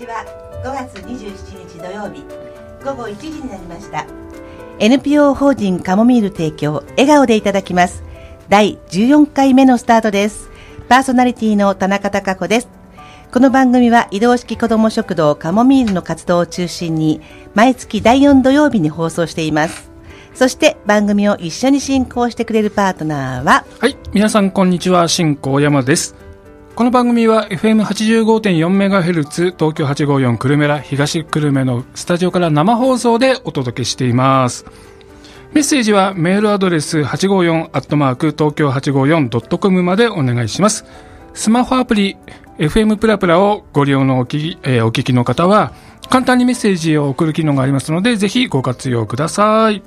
ちは。5月27日土曜日。午後1時になりました。NPO 法人カモミール提供笑顔でいただきます。第14回目のスタートです。パーソナリティの田中貴子です。この番組は移動式子ども食堂カモミールの活動を中心に毎月第4土曜日に放送しています。そして番組を一緒に進行してくれるパートナーははい皆さんこんにちは。新高山ですこの番組は FM85.4MHz 東京854久留米ら東久留米のスタジオから生放送でお届けしています。メッセージはメールアドレス854アットマーク東京 854.com までお願いします。スマホアプリ FM プラプラをご利用のおき,、えーお聞きの方は簡単にメッセージを送る機能がありますのでぜひご活用ください。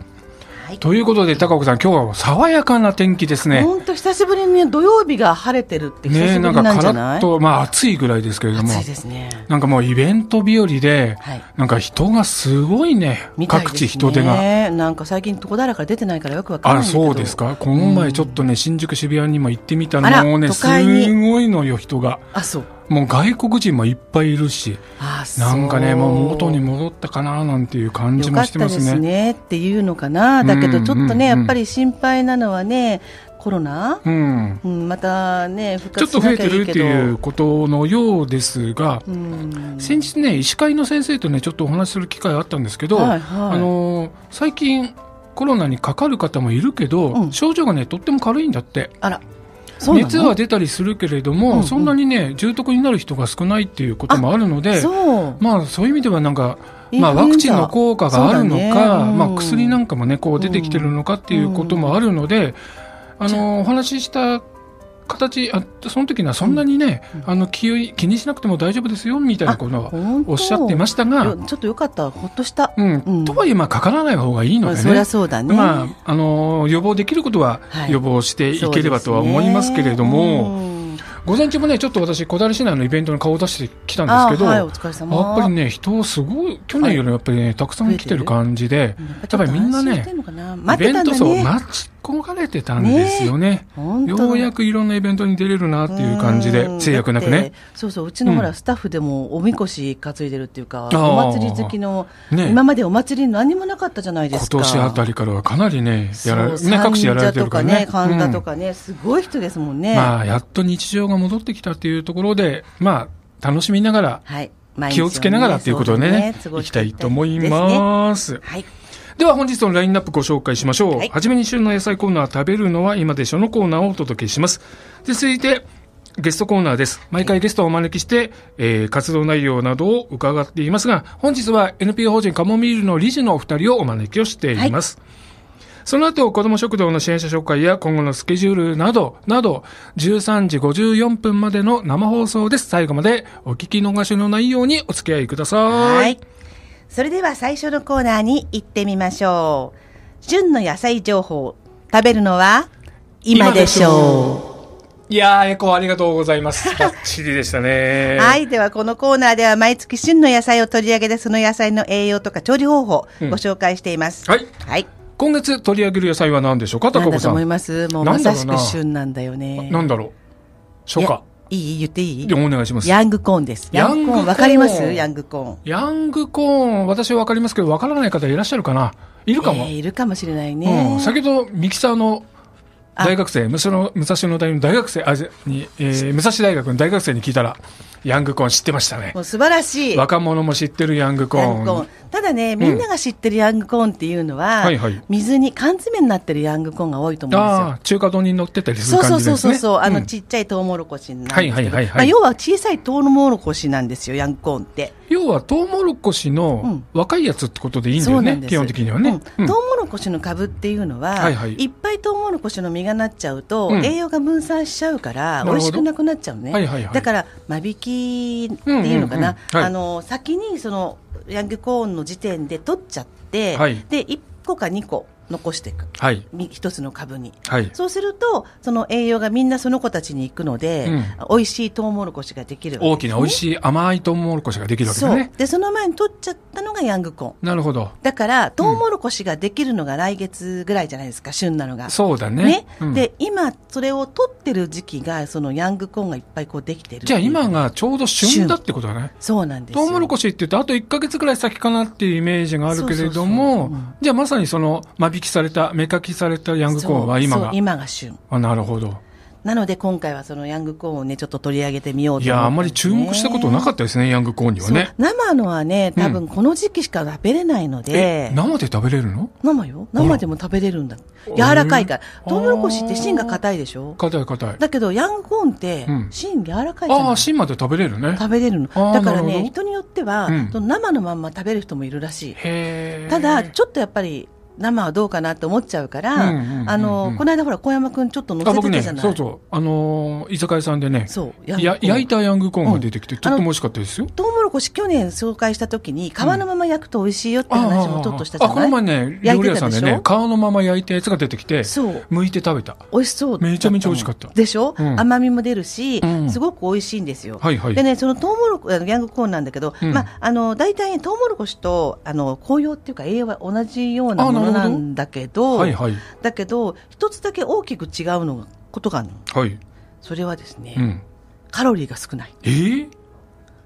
はい。ということで高岡さん今日は爽やかな天気ですね。本当久しぶりにね土曜日が晴れてるって久しぶりなんかカなんじゃないラッと、まあ暑いぐらいですけれども、暑いですね。なんかもうイベント日和で、はい。なんか人がすごいね、いね。各地人手が。なんか最近どこだらから出てないからよくわかんなあ、いんだけど。そうですか。この前ちょっとね、新宿渋谷にも行ってみたあらのもうね、すごいのよ、人が。あそうもう外国人もいっぱいいるし、なんかね、もう元に戻ったかななんていう感じもしてたですますね。ねっていうのかな。だけどうんちょっとね、うんやっぱり心配なのはねコロナ、うん。うん、またね復ちょっと増えてるっていうことのようですが、うん。先日ね、医師会の先生とね、ちょっとお話しする機会あったんですけど、はいはい。あのー最近コロナにかかる方もいるけど、うん。症状がねとっても軽いんだって。あら熱は出たりするけれども、うんうん。そんなにね重篤になる人が少ないっていうこともあるのでそう。まあそういう意味ではなんかまあ、ワクチンの効果があるのか、だねうん。まあ、薬なんかもねこう出てきてるのかっていうこともあるので、あのお話しした形あその時にはそんなにね、あの気を気にしなくても大丈夫ですよみたいなことはおっしゃってましたがよ、ちょっとよかった。ほっとした、うん。うん。とはいえまあかからない方がいいのでね。まあそりゃそうだね、まあ、あの予防できることははい。予防していければとは思いますけれども、うん。午前中もね、ちょっと私、小樽市内のイベントに顔を出してきたんですけど、あはい、やっぱりね、人すごい、去年よりやっぱりね、たくさん来てる感じで、うん。やっぱりみんなねイベント層ね待ち焦がれてたんですよね。本当ようやくいろんなイベントに出れるなっていう感じでう、ん制約なくね。そうそう、うちのほら、うんスタッフでもおみこし担いでるっていうか、お祭り好きの、ね今までお祭り何もなかったじゃないですか。今年あたりからはかなりね、やらね、各地やられてるからね。三社とかね、うんかね、すごい人ですもんね。まあ、やっと日常が戻ってきたっていうところで、まあ、楽しみながら、はい。気をつけながらっていうことでね、そういきたいと思います。はい。では本日のラインナップご紹介しましょう。はいはじめに旬の野菜コーナー食べるのは今でしょのコーナーをお届けします。で続いて、ゲストコーナーです。毎回ゲストをお招きして、えー活動内容などを伺っていますが、本日は NPO 法人カモミールの理事のお二人をお招きをしています。その後、子ども食堂の支援者紹介や今後のスケジュールなど、など、13時54分までの生放送です。最後までお聞き逃しのないようにお付き合いください。はい。それでは最初のコーナーに行ってみましょう。旬の野菜情報。食べるのは今でしょいやー、エコーありがとうございます。バッチリでしたね。う。はい。では、このコーナーでは毎月旬の野菜を取り上げて、その野菜の栄養とか調理方法、うんご紹介しています。はい。はい。今月取り上げる野菜は何でしょうか、高子さん。だと思いますもうまさしく旬なんだよね。なんだろう。初夏。いいい言っていい？でお願いします。ヤングコーンです。ヤングコーンわかります？ヤングコーン。ヤングコーン、私はわかりますけど、わからない方いらっしゃるかな？いるかも。えーいるかもしれないね。うん。先ほど、ミキサーの大学生、武蔵野武蔵野大の大学生、あ、に、えー武蔵大学の大学生に聞いたら、ヤングコーン知ってましたねも。う素晴らしい。若者も知ってるヤングコーン。ーン。ただね、みんなが知ってるヤングコーンっていうのは、はいはい水に缶詰になってるヤングコーンが多いと思うんですよ。ああ、中華丼に乗ってたりするそうそう感じですね。そうそうそう、あのんちっちゃいトウモロコシなんですけど、はいはいはいはいまあ、要は小さいトウモロコシなんですよ、ヤングコーンって。要はトウモロコシの若いやつってことでいいんだよね、基本的にはね。うんトウモロコシの株っていうのは、はいはいいっぱいトウモロコシの実がなっちゃうと、うん栄養が分散しちゃうから、美味しくなくなっちゃうね。はいはいはいだから、間引きっていうのかな、あの先にそのヤングコーンの時点で取っちゃって、はい。で1個か2個残していく。はい。み一つの株に。はい。そうすると、その栄養がみんなその子たちに行くので、美味しいトウモロコシができるわけ大きな美味いしい甘いトウモロコシができるわけだそうね。。で、その前に取っちゃったのがヤングコーン。なるほど。だから、トウモロコシができるのが来月ぐらいじゃないですか、旬なのが。そうだね。ね、うんで、今、それを取ってる時期が、そのヤングコーンがいっぱいこうできてる。じゃあ今。がちょうど旬だってことだね。そうなんですよ。トウモロコシって言うと、あと1ヶ月くらい先かなっていうイメージがあるけれどもうん、じゃあまさにその、間引きされた、目かきされたヤングコーンは今が。今が旬。あ、なるほど。なので今回はそのヤングコーンをね、ちょっと取り上げてみようといや、あんまり注目したことなかっったですね、ヤングコーンにはね。生のはね、多分この時期しか食べれないので、え、生で食べれるの？生よ生でも食べれるんだ。柔らかいから。トウモロコシって芯が硬いでしょ？硬い硬い。だけど、ヤングコーンってうん、芯柔らかいじゃない、ああ、芯まで食べれるね。食べれるの。だからね、人によっては、うん生のまんま食べる人もいるらしい。ただ、ちょっとやっぱり、生はどうかなって思っちゃうから、あの、この間ほら、小山くんちょっと乗せてたじゃない。そうそう、あのー居酒屋さんでね、そう焼いたヤングコーンが出てきて、うん。とっても美味しかったですよ。トウモロコシ去年紹介した時に、皮のまま焼くと美味しいよって話もちょっとしたじあ、こゃない、の前ね、料理屋焼いてたでしょ？さんでね、皮のまま焼いたやつが出てきて、そう。剥いて食べた。美味しそうめちゃめちゃ美味しかった。でしょ、うん。甘みも出るし、うん。すごく美味しいんですよ。はいはい。でね、そのトウモロコ、あのヤングコーンなんだけど、うん。まあ、あの、大体ね、トウモロコシと、あの、紅葉っていうか栄養は同じようなものあなんだけど、はいはい。だけど、一つだけ大きく違うのが、ことがあるの。はい。それはですね、うん。カロリーが少ない。えー？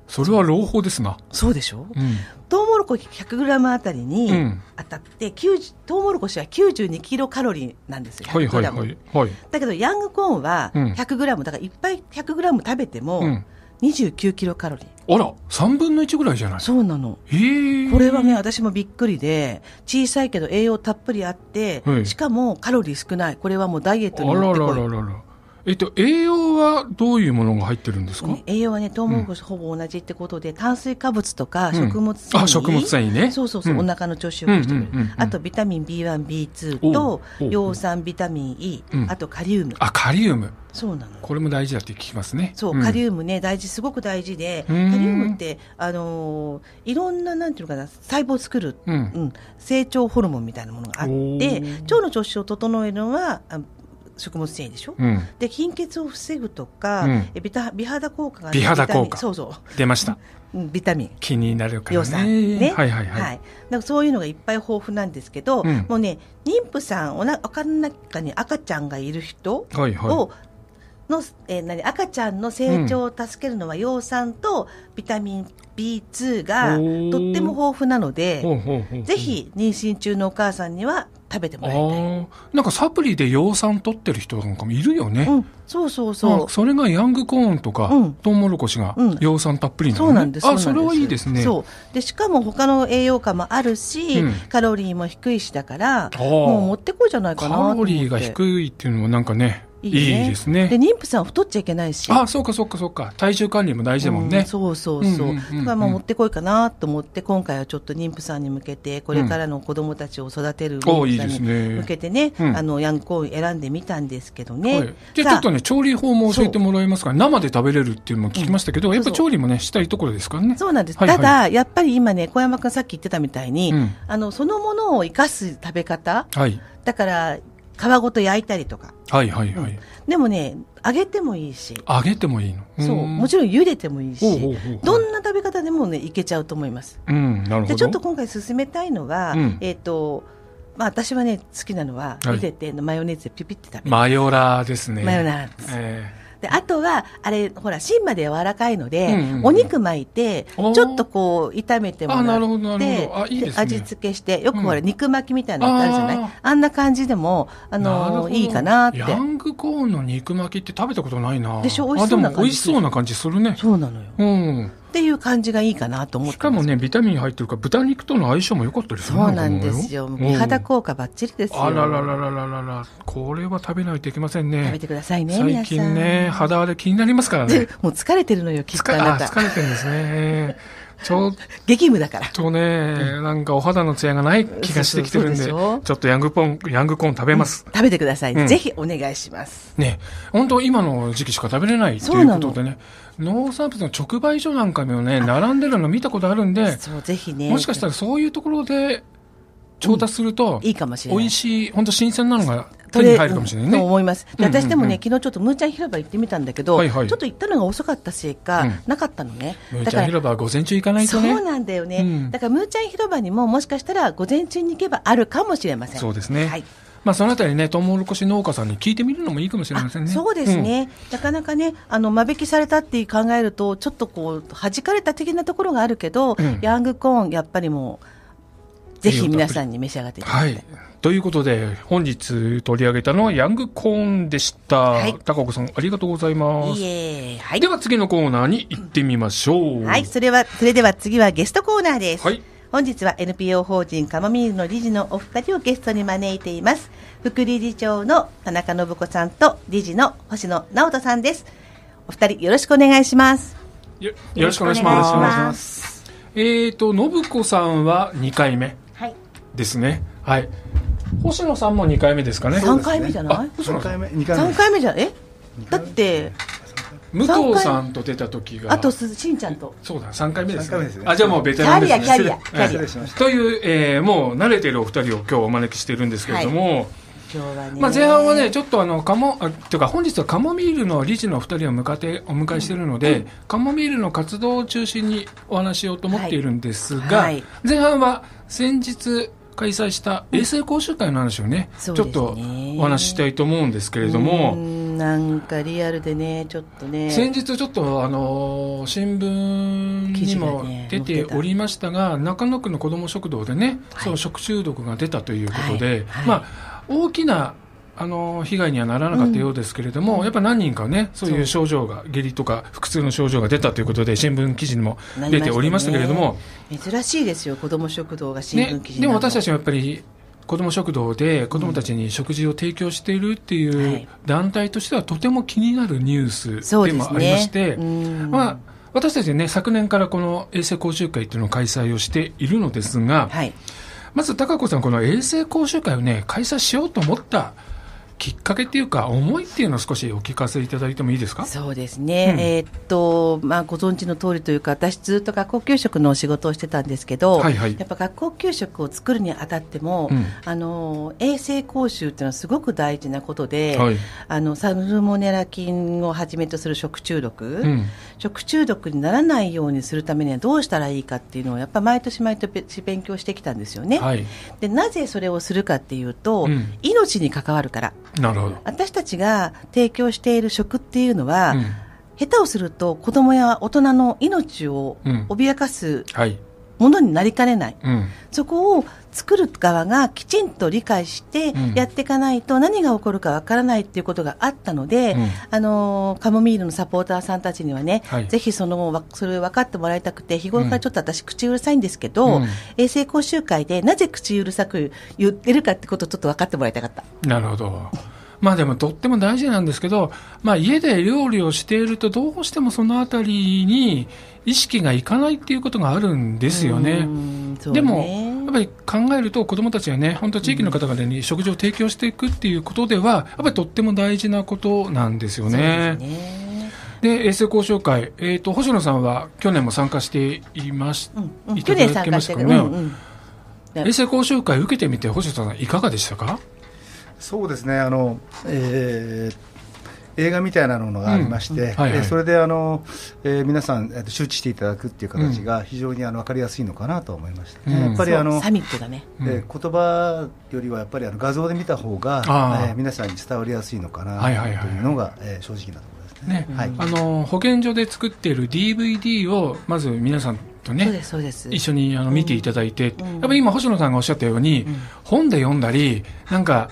それは朗報ですな。そうでしょ？うん。トウモロコシ 100g あたりにうん当たって、90トウモロコシは92キロカロリーなんですよ。はいはい 100g はい。はい。だけど、ヤングコーンはうん 100g、だからいっぱい 100g 食べてもうん。29キロカロリー。あら、3分の1ぐらいじゃないそうなの。えーこれはね、私もびっくりで、小さいけど栄養たっぷりあって、はいしかもカロリー少ない。これはもうダイエットにあらもってこい。らららら。えっと、栄養はどういうものが入ってるんですか、ね栄養はね、トウモロコシほぼ同じってことで、炭水化物とかうん。食物繊維、あ食物繊維ね。そうそうそう、うん。お腹の調子を良くしてくれる、うんうんうんうんあとビタミン B1、B2 おうと葉酸、ビタミン E、うん。あとカリウム。あ、カリウム。そうなの。これも大事だって聞きますね。そう、ん。カリウムね、大事、すごく大事で、カうん。リウムって、あのーいろんな、なんていうのかな、細胞を作る、うん。うん、成長ホルモンみたいなものがあっおてー、腸の調子を整えるのは、あ食物繊維でしょ、うん。で貧血を防ぐとか、うん。えビタ美肌効果が美肌効果。そうそ出ました。う、うんビタミン。気になるから葉ね。酸ね、はいはいはい。だからそういうのがいっぱい豊富なんですけど、うん。もうね妊婦さんおなお腹の中に赤ちゃんがいる人はいはい。を、のえー何赤ちゃんの成長を助けるのは葉酸とビタミン B2 がとっても豊富なので、ぜ。ひ妊娠中のお母さんには食べてもあらいたい。ーなんかサプリで葉酸取ってる人なんかもいるよね。うん、そうそうまそうあ。それがヤングコーンとか、うんトウモロコシがうん葉酸たっぷりなのね。そうなんです。あ、それはいいですね。そう。で、しかも他の栄養価もあるし、うんカロリーも低いしだから、ーもう持ってこいじゃないかカなと思って。ロリーが低いっていうのもなんかね、いいねですね。で、妊婦さんは太っちゃいけないし。あ、そうかそうかそうか。体重管理も大事だもんね。うんそうそうそう。だからまあ持ってこいかなと思って、今回はちょっと妊婦さんに向けて、これからの子供たちを育てる妊婦さんに向けてね、うんあの、ヤングコーン選んでみたんですけどね。はい、じゃあちょっとね、調理法も教えてもらえますか生で食べれるっていうのも聞きましたけど、うんやっぱ調理もね、したいところですからね。そうなんです。ただ、やっぱり今ね、小山くんさっき言ってたみたいに、うんあの、そのものを生かす食べ方はい。だから、皮ごと焼いたりとか。はいはいはい。でもね、揚げてもいいし、揚げてもいいの？そう、もちろん茹でてもいいし、どんな食べ方でもね、いけちゃうと思います。うん、なるほど。で、ちょっと今回勧めたいのは、うんえっ、と、まあ私はね、好きなのは、はい茹でてマヨネーズでピュピュって食べる。マヨラーですね。マヨラーですえで、あとは、あれ、ほら、芯まで柔らかいので、うんうんうんお肉巻いて、ちょっとこう、炒めてもらって、味付けして、よくほら、うん肉巻きみたいなのあるじゃない？あんな感じでも、あのいいかなって。ヤングコーンの肉巻きって食べたことないな。でしょ？美味しそうな感じ美味しそうな感じするね。そうなのよ。うん。っていう感じがいいかなと思ってしかもね、ビタミン入ってるから、豚肉との相性も良かったりするそうなんですよ。美肌こ効果ばっちりですよ。あららららららら。これは食べないといけませんね。食べてくださいね、最。近ね、肌荒れ気になりますからねで。もう疲れてるのよ、きっとあなあた。疲れてるんですね。ちょっ激務だから。とね、なんかお肌のツヤがない気がしてきてるんで、ちそうそうそうでしょょっとヤングポン、ヤングコーン食べます。食べてください。うんぜひお願いします。ね、本当今の時期しか食べれないということでね、農産物の直売所なんかもね、並んでるの見たことあるんで、そう、ぜひね。もしかしたらそういうところで調達すると、いいかもしれない。美味しい、本当新鮮なのが手に入るかもしれないね。と思います。私でもね、昨日ちょっとムーちゃん広場行ってみたんだけど、はいはいちょっと行ったのが遅かったせいか、うんなかったのね。むーちゃん広場は午前中行かないとそうね。なんだよね、うんだからムーちゃん広場にももしかしたら午前中に行けばあるかもしれません。そうですね。はいまあ、そのあたりね、トウモロコシ農家さんに聞いてみるのもいいかもしれませんね。そうですね、なかなかね、あの間引きされたって考えると、ちょっとこう、弾かれた的なところがあるけど、うんヤングコーン、やっぱりもう、ぜひ皆さんに召し上がっていただきたい。はい。ということで、本日取り上げたのはヤングコーンでした。はい高子さん、ありがとうございます。いえ、はいで。は次のコーナーに行ってみましょう。はい、それは、それでは次はゲストコーナーです。はい本日は NPO 法人カモミールの理事のお二人をゲストに招いています。副理事長の田中信子さんと理事の星野直人さんです。お二人よろしくお願いします。よよろしくお願いしよろしくお願いしま。ますえーと、信子さんは2回目はい。ですね。はい。星野さんも2回目ですかね。三回目じゃない？あ3回目2回三目回目じゃえ？だって武藤さんと出た時が。あとすしんちゃんとそうだ、3回目です三回目ですねあ、じゃあもうベキテランですね。ャリアキャリアええキャリ失礼しましたという、えーもう慣れてるお二人を今日お招きしてるんですけれども、今日はね。まあ、前半はね、ちょっとあの、カモ、あ、というか本日はカモミールの理事の二人を迎えて、お迎えしているので、カモミールの活動を中心にお話ししようと思っているんですが、はいはい前半は先日開催した衛生講習会の話をね、そうですちょっとね。お話ししたいと思うんですけれどうも、ん。なんかリアルでね、ちょっとね。先日ちょっとあの新聞にも出ておりましたが、中野区の子ども食堂でね、はい。その食中毒が出たということで、はい。はい。まあ、大きなあの被害にはならなかったようですけれども、やっぱ何人かね、そういう症状が、下痢とか腹痛の症状が出たということで、新聞記事にも出ておりましたけれども、ね珍しいですよ、子ども食堂が新ね聞記、事でも私たちちもやっぱり子ども食堂で子どもたちに食事を提供しているってはいいう団体としてはとても気になるニュースでもありまね。して、うん。まあ、私たちね、昨年からこの衛生講習会っていうのを開催をしているのですが、はい。まず高子さん、この衛生講習会をね、開催しようと思ったきっかけっていうか、思いっていうのを少しお聞かせいただいてもいいですか？そうですね、うん。えーっとまあ、ご存知の通りというか、私、ずっと学校給食のお仕事をしてたんですけど、はいはい。やっぱ学校給食を作るにあたっても、うん。あの衛生講習っていうのはすごく大事なことで、はい。あのサルモネラ菌をはじめとする食中毒、うん。食中毒にならないようにするためにはどうしたらいいかっていうのを、やっぱ毎年毎年勉強してきたんですよね。はい、でなぜそれをするかっていうと、うん。命に関わるから。なるほど。私たちが提供している食っていうのは、うん下手をすると子供や大人の命をうん脅かすはい。ものになりかねない、うん。そこを作る側がきちんと理解してうんやっていかないと何が起こるかわからないっていうことがあったので、うんあのーカモミールのサポーターさんたちにはね、はいぜひそのわそれを分かってもらいたくて日頃からちょっと私口うるさいんですけど、うん衛生講習会でなぜ口うるさく言ってるかってことをちょっと分かってもらいたかった。なるほど。まあでもとっても大事なんですけど、まあ家で料理をしているとどうしてもそのあたりに意識がいかないっていうことがあるんですよね。ね。でも、やっぱり考えると子どもたちがね、本当地域の方々に食事を提供していくっていうことでは、やっぱりとっても大事なことなんですよね。ですね。で衛生交渉会、えー、と星野さんは去年も参加していまし、うんうん。いた去年だけ参加してる、ましたかね、うんうん。衛生交渉会受けてみて星野さんいかがでしたか？そうですね。あの、えー映画みたいなのがありまして、それであの、えー皆さん、えーと周知していただくっていう形が非常にあの分かりやすいのかなと思いました、ね。うん。やっぱりあのサミットだね。うん。えー言葉よりはやっぱりあの画像で見た方が、えー皆さんに伝わりやすいのかなはいはいはい。というのが、えー正直なところですね。ね、はい。あの保健所で作っている DVD をまず皆さんとねそうです、そうです。一緒にあの見ていただいて、うん。やっぱり今星野さんがおっしゃったように、うん。本で読んだりなんか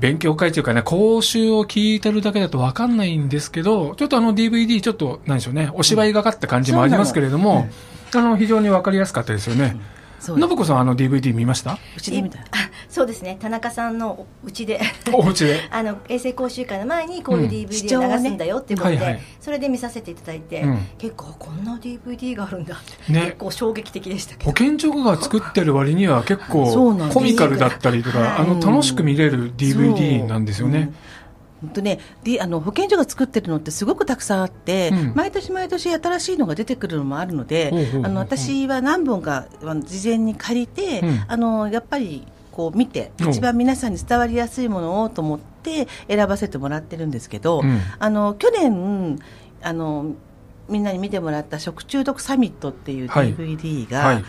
勉強会というかね講習を聞いてるだけだと分かんないんですけどちょっとあの DVD ちょっとなんでしょうねお芝居がかった感じもありますけれども、あの非常に分かりやすかったですよね、そうです信子さんあの DVD 見ました？うちで見た。あそうですね。田中さんのうちで。お家で？あの衛生講習会の前にこういううん。DVD を流すんだよっていうことで、はいはい。それで見させていただいて、うん。結構こんな DVD があるんだって、ね。結構衝撃的でしたけ保ど健所が作ってる割には結構コミカルだったりとか、はい。あの楽しく見れる DVD なんですよね。本当ね、であの保健所が作ってるのってすごくたくさんあって、うん。毎年毎年新しいのが出てくるのもあるので、あの私は何本か事前に借りて、うん。あのやっぱりこう見てお一番皆さんに伝わりやすいものをと思って選ばせてもらってるんですけど、うん。あの去年あのみんなに見てもらった食中毒サミットっていうはい。DVD が、はい。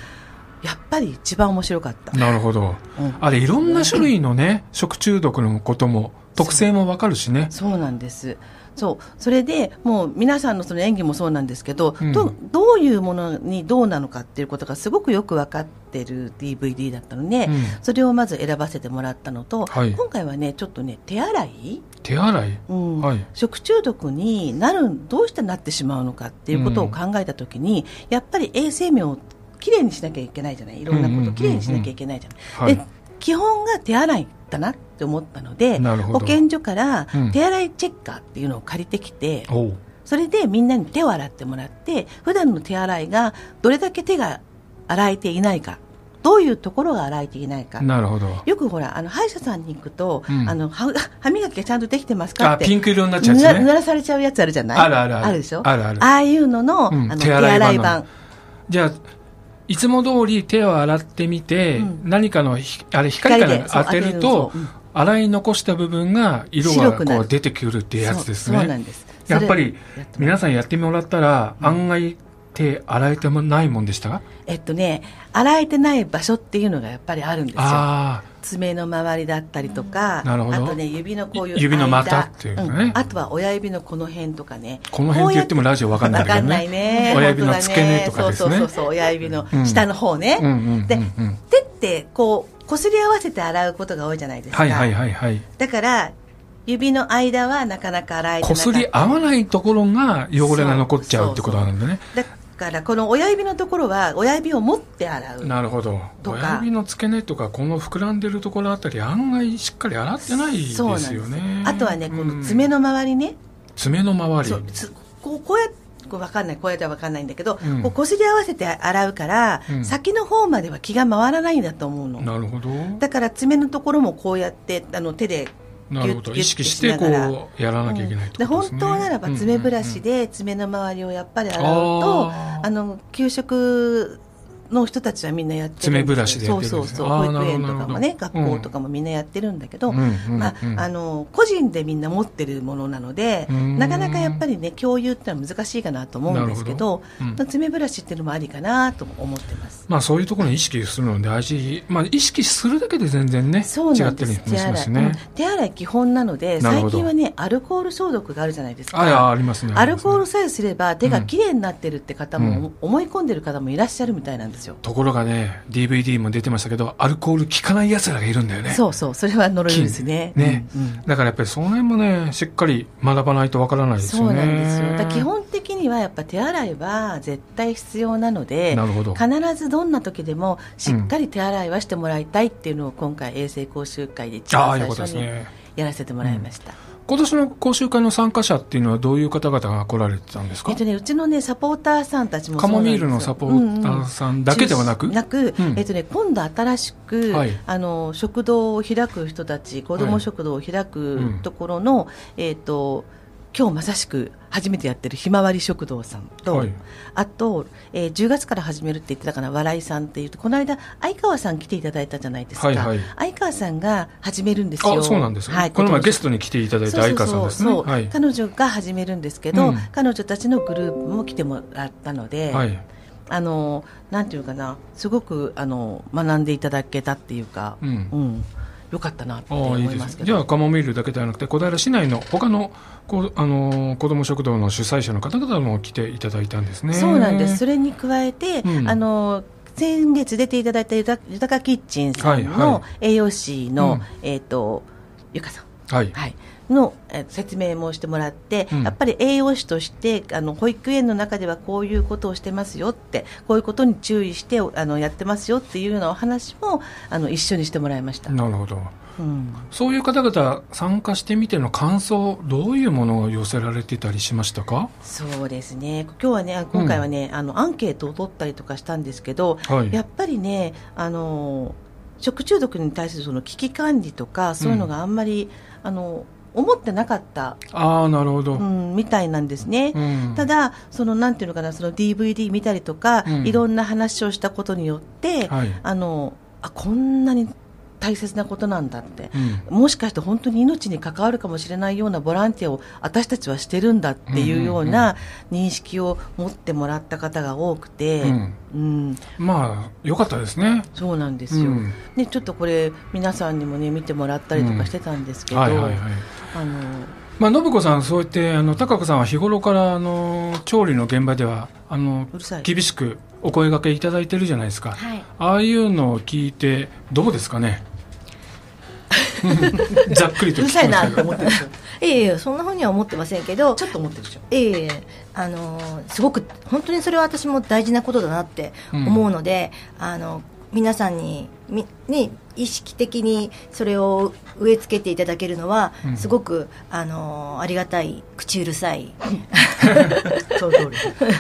やっぱり一番面白かった。なるほど。うん。あれ、いろんな種類のね、食中毒のことも、特性もわかるしね。そうなんです。そう。それで、もう皆さんのその演技もそうなんですけど、うん。どどういうものにどうなのかっていうことがすごくよく分かってる DVD だったので、うん。それをまず選ばせてもらったのと、はい。今回はね、ちょっとね、手洗い？手洗い？うん。はい。食中毒になるどうしてなってしまうのかっていうことを考えたときに、やっぱり衛生面をきれいにしなきゃいけないじゃない？いろんなこときれいにしなきゃいけないじゃない？で基本が手洗いだな。って思ったので保健所からうん。手洗いチェッカーっていうのを借りてきて、おう。それでみんなに手を洗ってもらって普段の手洗いがどれだけ手が洗えていないかどういうところが洗えていないか。なるほど。よくほらあの歯医者さんに行くと、うん。あの歯歯磨きがちゃんとできてますかあ、ってピンク色になっちゃうぬら濡。らされちゃうやつあるじゃない？あるあるある。あるでしょ？あるある。あいうのの,、うんあの手洗い版。じゃあ、いつも通り手を洗ってみて、うん。何かのひ、あれ光から当てると洗い残した部分が、色がこう出てくるっていうやつです。ね。やっぱり皆さんやってもらったら、案外手洗えてもないもんでした？えっとね洗えてない場所っていうのがやっぱりあるんですよ。あ爪の周りだったりとか、なるほど。あとね指のこういう指の股間。っていうかね。ん。あとは親指のこの辺とかね。この辺って言ってもラジオわかんないけどね。ね。親指の付け根とかですね。そうそうそうそう親指のうん。下の方ね、うんうんうんうん。で手ってこう擦り合わせて洗うことが多いじゃないですか、はいはいはいはい。だから指の間はなかなか洗えてこすり合わないところが汚れが残っちゃうってことなんだね。だからこの親指のところは親指を持って洗うなるほど。親指の付け根とか、この膨らんでるところあたり、案外しっかり洗ってないですそうなんですよね。あとはねこのうん爪の周りね、爪の周り。こうこうやってこう分かんないこうやっては分かんないんだけど、うん。こう擦り合わせて洗うから、うん。先の方までは気が回らないんだと思うの。なるほど。だから爪のところもこうやってあの手でなるほど。意識して、こう、やらなきゃいけないとですね。本当ならば爪ブラシで爪の周りをやっぱり洗うと、あの給食の人たちはみんなやってる爪ブラシでそうそうそう。保育園とかもね学校とかもみんなやってるんだけど、まあ、あの個人でみんな持ってるものなのでうん。なかなかやっぱりね共有ってのは難しいかなと思うんですけどど。うん。爪ブラシっていうのもありかなと思ってます。まあそういうところに意識するの大事。まあ意識するだけで全然ね、そう違ってるなんです。りもしますね。手洗い。基本なので最近はねアルコール消毒があるじゃないですか。あありますね。アルコールさえすれば手がきれいになってるって方も、うん。思い込んでる方もいらっしゃるみたいなんですよ。ところがね、DVD も出てましたけど、アルコール効かない奴らがいるんだよね。そうそう、それは呪いですね。ね、うんうんだからやっぱりその辺もね、しっかり学ばないとわからないですそうよね。なんですよ。だ基本的にはやっぱ手洗いは絶対必要なので、なるほど必ずどんな時でもしっかり手洗いはしてもらいたいっていうのを今回衛生講習会で一番最初に。やらせてもらいました。今年の講習会の参加者っていうのはどういう方々が来られてたんですか？えっとね、うちのね、サポーターさんたちもカモミールのサポーターさんだけではなく、うんうん。なく、うん。えっとね、今度新しく、はい。あの食堂を開く人たち子ども食堂を開くうんところの、えっと今日まさしく初めてやってるひまわり食堂さんと、はい。あと、えー10月から始めるって言ってたかな笑いさんっていうとこの間相川さん来ていただいたじゃないですか、はいはい。相川さんが始めるんですよ。あ、そうなんですね。はい。この前ゲストに来ていただいた相川さんですね。はい。彼女が始めるんですけど、うん。彼女たちのグループも来てもらったので、はい。あのなんていうかなすごくあの学んでいただけたっていうか、うんよかったなってあ思あ、いますけど。じゃあ、カモミールだけではなくて、小平市内の他の、こうあのー子ども食堂の主催者の方々も来ていただいたんですね。そうなんです。それに加えて、うん。あの先月出ていただいたゆた豊かキッチンさんはいはの栄養士の、うん。えっ、とゆかさん。はい。はい、のえー説明もしてもらって、うん。やっぱり栄養士としてあの保育園の中ではこういうことをしてますよってこういうことに注意してあのやってますよっていうようなお話もあの一緒にしてもらいました。なるほど。うん。そういう方々参加してみての感想、どういうものを寄せられてたりしましたか？そうですね。今日はねあ今回はね、あのアンケートを取ったりとかしたんですけど、はい。やっぱりねあの食中毒に対するその危機管理とかそういうのがあんまり、あの思ってなかった、ああ、なるほど。うん、みたいなんですね。うんただ、そのなんていうのかな、その DVD 見たりとか、うんいろんな話をしたことによって、はいあのあこんなに大切なことなんだって、うん。もしかして本当に命に関わるかもしれないようなボランティアを私たちはしてるんだっていうような認識を持ってもらった方が多くて、うん。うん。まあ、よかったですね。そうなんですよ、うん。ね、ちょっとこれ皆さんにもね見てもらったりとかしてたんですけど、はいはいはい。あのまあ、信子さん、そうやって、あの、高子さんは日頃から、あの、調理の現場では、あの厳しくお声掛けいただいてるじゃないですか。はい。ああいうのを聞いて、どうですかね？ざっくりとうるさいなって思ってるでしょ。いえいえそんなふうには思ってませんけど。ちょっと思ってるでしょ。ええあのすごく本当にそれは私も大事なことだなって思うので、あの皆さんにみ、ね、意識的にそれを植え付けていただけるのは、うん。すごくあのありがたい口うるさい。その通り。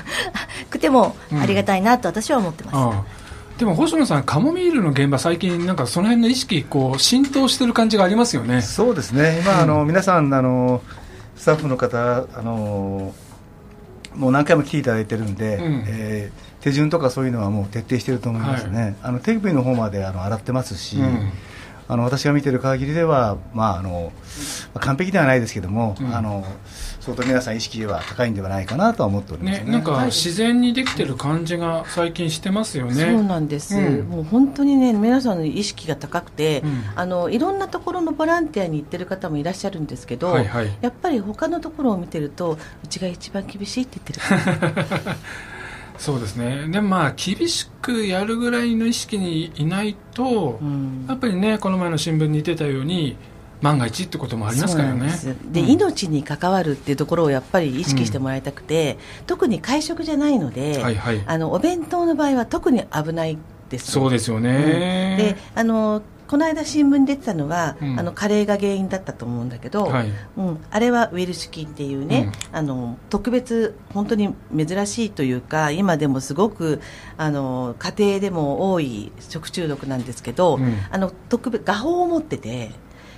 くてもうん。ありがたいなと私は思ってます、ああでも星野さん、カモミールの現場、最近、なんかその辺の意識、こう浸透してる感じがありますよね。そうですね、今、あの皆さんあの、スタッフの方あの、もう何回も来ていただいてるんで、うん。えー手順とかそういうのはもう徹底していると思いますね、あの手首の方まであの洗ってますし、うん。あの私が見てる限りでは、まああのまあ完璧ではないですけども、うん。あの相当皆さん、意識は高いんではないかなとは思っておりますね。ね、なんか自然にできてる感じが最近してますよね。そうなんです、うん。もう本当にね皆さんの意識が高くて、うん。あのいろんなところのボランティアに行ってる方もいらっしゃるんですけど、はいはい。やっぱり他のところを見てるとうちが一番厳しいって言ってる。そうですね。でもまあ、厳しくやるぐらいの意識にいないと、うん。やっぱりね、この前の新聞に出たように、万が一ってこともありますからね。でうん。命に関わるっていうところをやっぱり意識してもらいたくて、特に会食じゃないので、はいはい。あのお弁当の場合は特に危ないですそうですよね。であのこの間新聞に出てたのは、うん。あのカレーが原因だったと思うんだけど、はい。うん、あれはウイルス菌っていうね、あの特別本当に珍しいというか今でもすごくあの家庭でも多い食中毒なんですけど、うん。あの特別画法を持ってて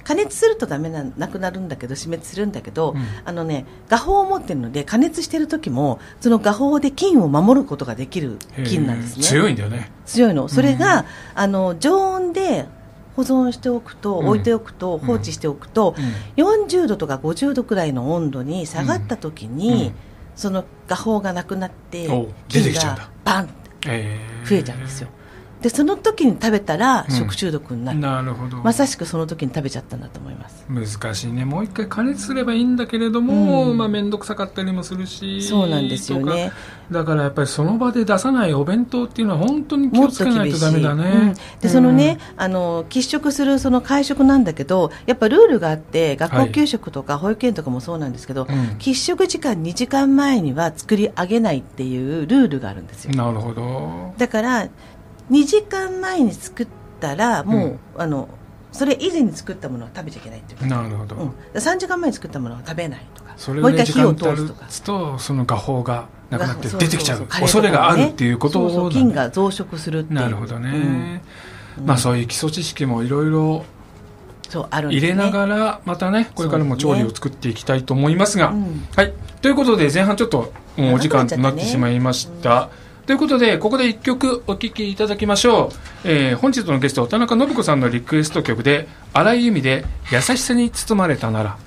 加熱するとダメななくなるんだけど死滅するんだけど、うん。あのね画法を持ってるので加熱してる時もその画法で菌を守ることができる菌なんですね。強いんだよね。強いの。それが、あの常温で保存しておくと、うん。置いておくと放置しておくと、40度とか50度くらいの温度に下がった時に、うん。その画法がなくなってうがバンってえー。増えちゃうんですよ、でその時に食べたらうん食中毒になる、なるほど。まさしくその時に食べちゃったんだと思います難しいね。もう一回加熱すればいいんだけれども、うんまあ面倒くさかったりもするし。そうなんですよねだからやっぱりその場で出さないお弁当っていうのは本当に気をつけないとダメだね。うんでそのね、あの喫食するその会食なんだけどやっぱルールがあって学校給食とか保育園とかもそうなんですけど、うん喫食時間2時間前には作り上げないっていうルールがあるんですよなるほど。だから2時間前に作ったらもう、うん。あのそれ以前に作ったものは食べちゃいけないっていうか、なるほど。うん、3時間前に作ったものは食べないとか。それもう一回火を通すとか。と、その画法がなくなって出てきちゃう。そうそう。恐れがあるっていうことそうそう。菌が増殖するっていう。なるほどね。うん。まあそういう基礎知識もいろいろそうあるね、入れながら、またね、これからも調理を作っていきたいと思いますが、うん。はい。ということで、前半ちょっともうお時間となってしまいました。ということで、ここで一曲お聴きいただきましょう。えー本日のゲスト、田中信子さんのリクエスト曲で、荒井由実で、優しさに包まれたなら。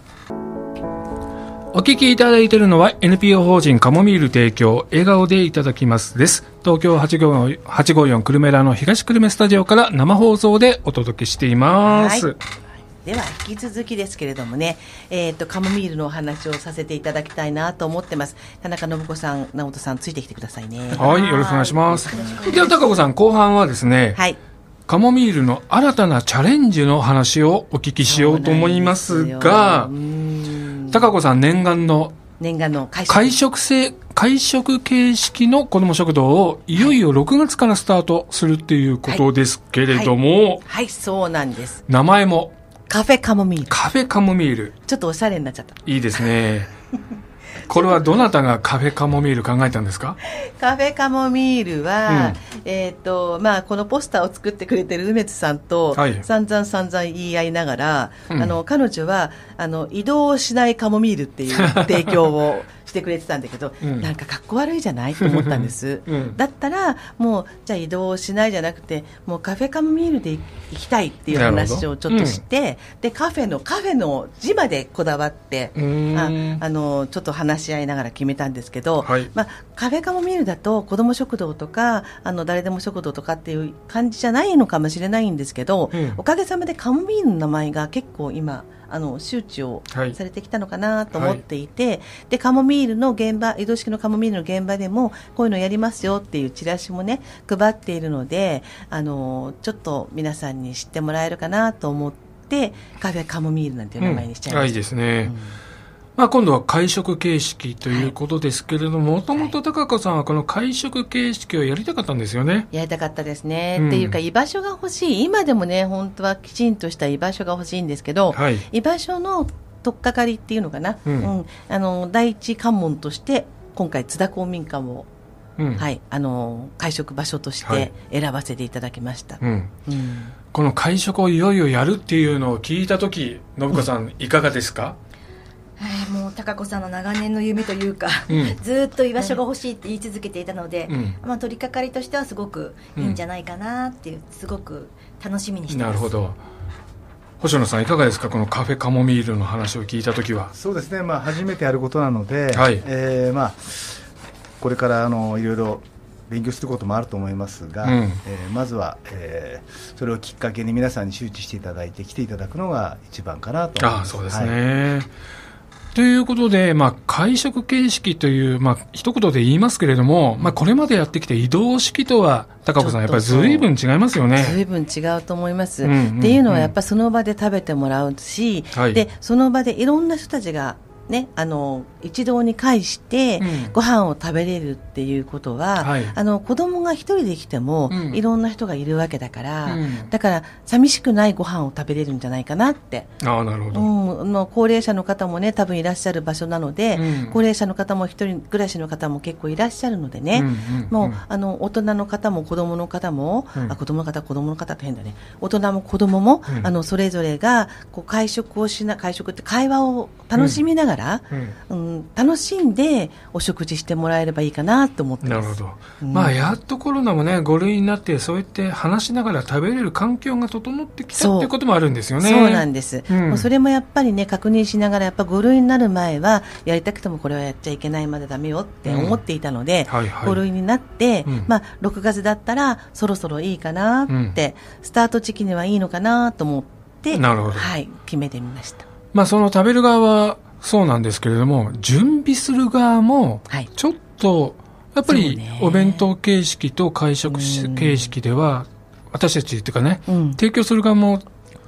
お聞きいただいているのは NPO 法人カモミール提供笑顔でいただきますです。東京854 854久留米らの東久留米スタジオから生放送でお届けしています。はいでは引き続きですけれどもね、えー、とカモミールのお話をさせていただきたいなと思ってます。田中信子さん直人さんついてきてくださいね。はい、よろしくお願いします。では、高子さん、後半はですね、はい。カモミールの新たなチャレンジの話をお聞きしようと思いますが高子さん念願の念願の会食。会食制、会食形式の子ども食堂をい。よいよ6月からスタートするっていうことですけれども、はいそうなんです。名前もカフェカモミール。カフェカモミール。ちょっとおしゃれになっちゃった。いいですね。これはどなたがカフェカモミール考えたんですか？カフェカモミールは、えっ、と、まあ、このポスターを作ってくれてる梅津さんと、はい。散々散々言い合いながら、うん。あの、彼女は、あの、移動しないカモミールっていう提供をしてくれてたんだけど、うん。なんかかっこ悪いじゃない？と思ったんです。うん。だったら、もう、じゃあ移動しないじゃなくて、もうカフェカモミールで行きたいっていう話をちょっとして、で、カフェの、カフェの字までこだわって、ああのちょっと話し合いながら決めたんですけど、はい。まあ、カフェカモミールだと子ども食堂とかあの誰でも食堂とかっていう感じじゃないのかもしれないんですけど、うん。おかげさまでカモミールの名前が結構今あの周知をはいされてきたのかなと思っていて、でカモミールの現場移動式のカモミールの現場でもこういうのやりますよっていうチラシもね配っているのであのちょっと皆さんに知ってもらえるかなと思ってカフェカモミールなんていう名前にしちゃいまあいいした。ですね。まあ、今度は会食形式ということですけれども、もともと高子さんはこの会食形式をやりたかったんですよね。やりたかったですね、うん。っていうか居場所が欲しい。今でもね本当はきちんとした居場所が欲しいんですけど、はい。居場所の取っかかりっていうのかな、うん。あの第一関門として今回津田公民館を、うん。はい、あの会食場所としはい。て選ばせていただきました、うん。うん。この会食をいよいよやるっていうのを聞いたとき、信子さん、いかがですか？はいもう高子さんの長年の夢というか、うんずーっと居場所が欲しいって言い続けていたので、うんまあ、取り掛かりとしてはすごくいいんじゃないかなっていう、すごく楽しみにしてますなるほど。星野さん、いかがですか？このカフェカモミールの話を聞いたときは。そうですね、まあ、初めてやることなので、はいえーまあ、これからあのいろいろ勉強することもあると思いますが、うんえーまずは、えーそれをきっかけに皆さんに周知していただいて来ていただくのが一番かなと思いああ、ます。そうですはいね。ということで、まあ、会食形式という、まあ、一言で言いますけれども、まあ、これまでやってきて移動式とは、高子さん、やっぱり随分違いますよね。ずいぶん違うと思います、うんうんうん。っていうのはやっぱその場で食べてもらうし、はい。でその場でいろんな人たちが、ね、あの一堂に会してうん。ご飯を食べれるっていうことは、はい。あの子供が一人で来ても、うん。いろんな人がいるわけだから、うん。だから寂しくないご飯を食べれるんじゃないかなって、ああ、なるほうど。ん、あの高齢者の方もね多分いらっしゃる場所なので、うん。高齢者の方も一人暮らしの方も結構いらっしゃるのでね、うんうんうん。もうあの大人の方も子供の方も、うん。あ子供の方子供の方って変だね。大人も子供も、うん。あのそれぞれがこう会食をしな会食って会話を楽しみながら、うんうん楽しんでお食事してもらえればいいかなと思ってます。なるほど。うんまあ、やっとコロナもね、5類になって、そうやって話しながら食べれる環境が整ってきたっていうこともあるんですよね。そうなんです、うんもうそれもやっぱりね確認しながらやっぱ5類になる前はやりたくてもこれはやっちゃいけないまでダメよって思っていたので、はいはい5類になって、うんまあ、6月だったらそろそろいいかなって、スタート時期にはいいのかなと思ってなるほどはい、決めてみました。まあ、その食べる側はそうなんですけれども、準備する側もはい、ちょっと、やっぱりそうね。お弁当形式と会食形式では、私たちっていうかね、うん。提供する側も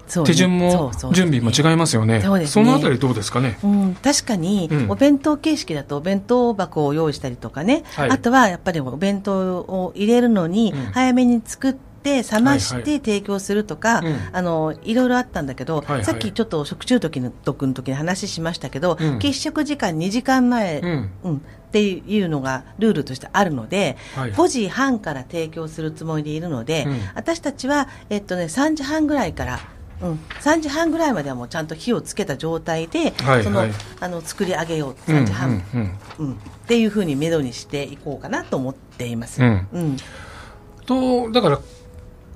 そうね。手順もそうそう準備も違いますよね。そうですね。のあたりどうですかね？うん、確かに、うん。お弁当形式だとお弁当箱を用意したりとかね、はいあとはやっぱりお弁当を入れるのにうん早めに作って冷ましはいはて提供するとか、うん。あのいろいろあったんだけど、はいはい。さっきちょっと食中毒の毒の時に話しましたけど、うん。喫食時間2時間前、うん。うんっていうのがルールとしてあるので、はい。5時半から提供するつもりでいるので、うん。私たちは、えっとね、3時半ぐらいから、うん、3時半ぐらいまではもうちゃんと火をつけた状態で、そのはい。はいあの作り上げよううん3時半、うん。うんうん。っていうふうにめどにしていこうかなと思っています。うん。うん。と、だから、